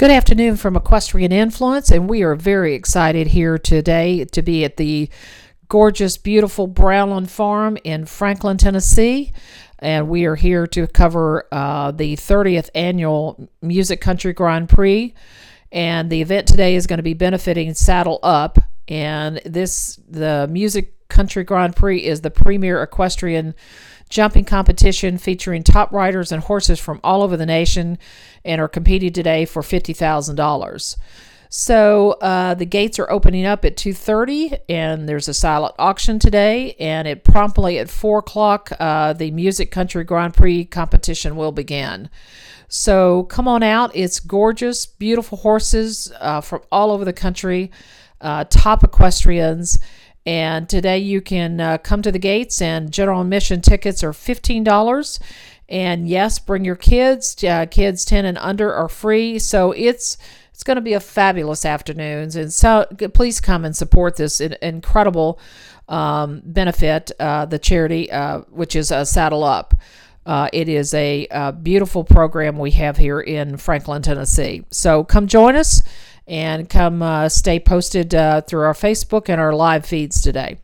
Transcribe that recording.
Good afternoon from Equestrian Influence, and we are very excited here today to be at the gorgeous, beautiful Brownland Farm in Franklin, Tennessee. And we are here to cover uh, the 30th annual Music Country Grand Prix. And the event today is going to be benefiting Saddle Up. And this, the Music Country Grand Prix, is the premier equestrian jumping competition featuring top riders and horses from all over the nation and are competing today for $50,000. So uh, the gates are opening up at 2:30, and there's a silent auction today. And it promptly at four o'clock, uh, the Music Country Grand Prix competition will begin. So come on out! It's gorgeous, beautiful horses uh, from all over the country, uh, top equestrians. And today you can uh, come to the gates, and general admission tickets are $15. And yes, bring your kids. Uh, kids 10 and under are free. So it's it's going to be a fabulous afternoon. And so please come and support this incredible um, benefit, uh, the charity, uh, which is a Saddle Up. Uh, it is a, a, beautiful program we have here in Franklin, Tennessee. So come join us and come uh, stay posted uh, through our Facebook and our live feeds today.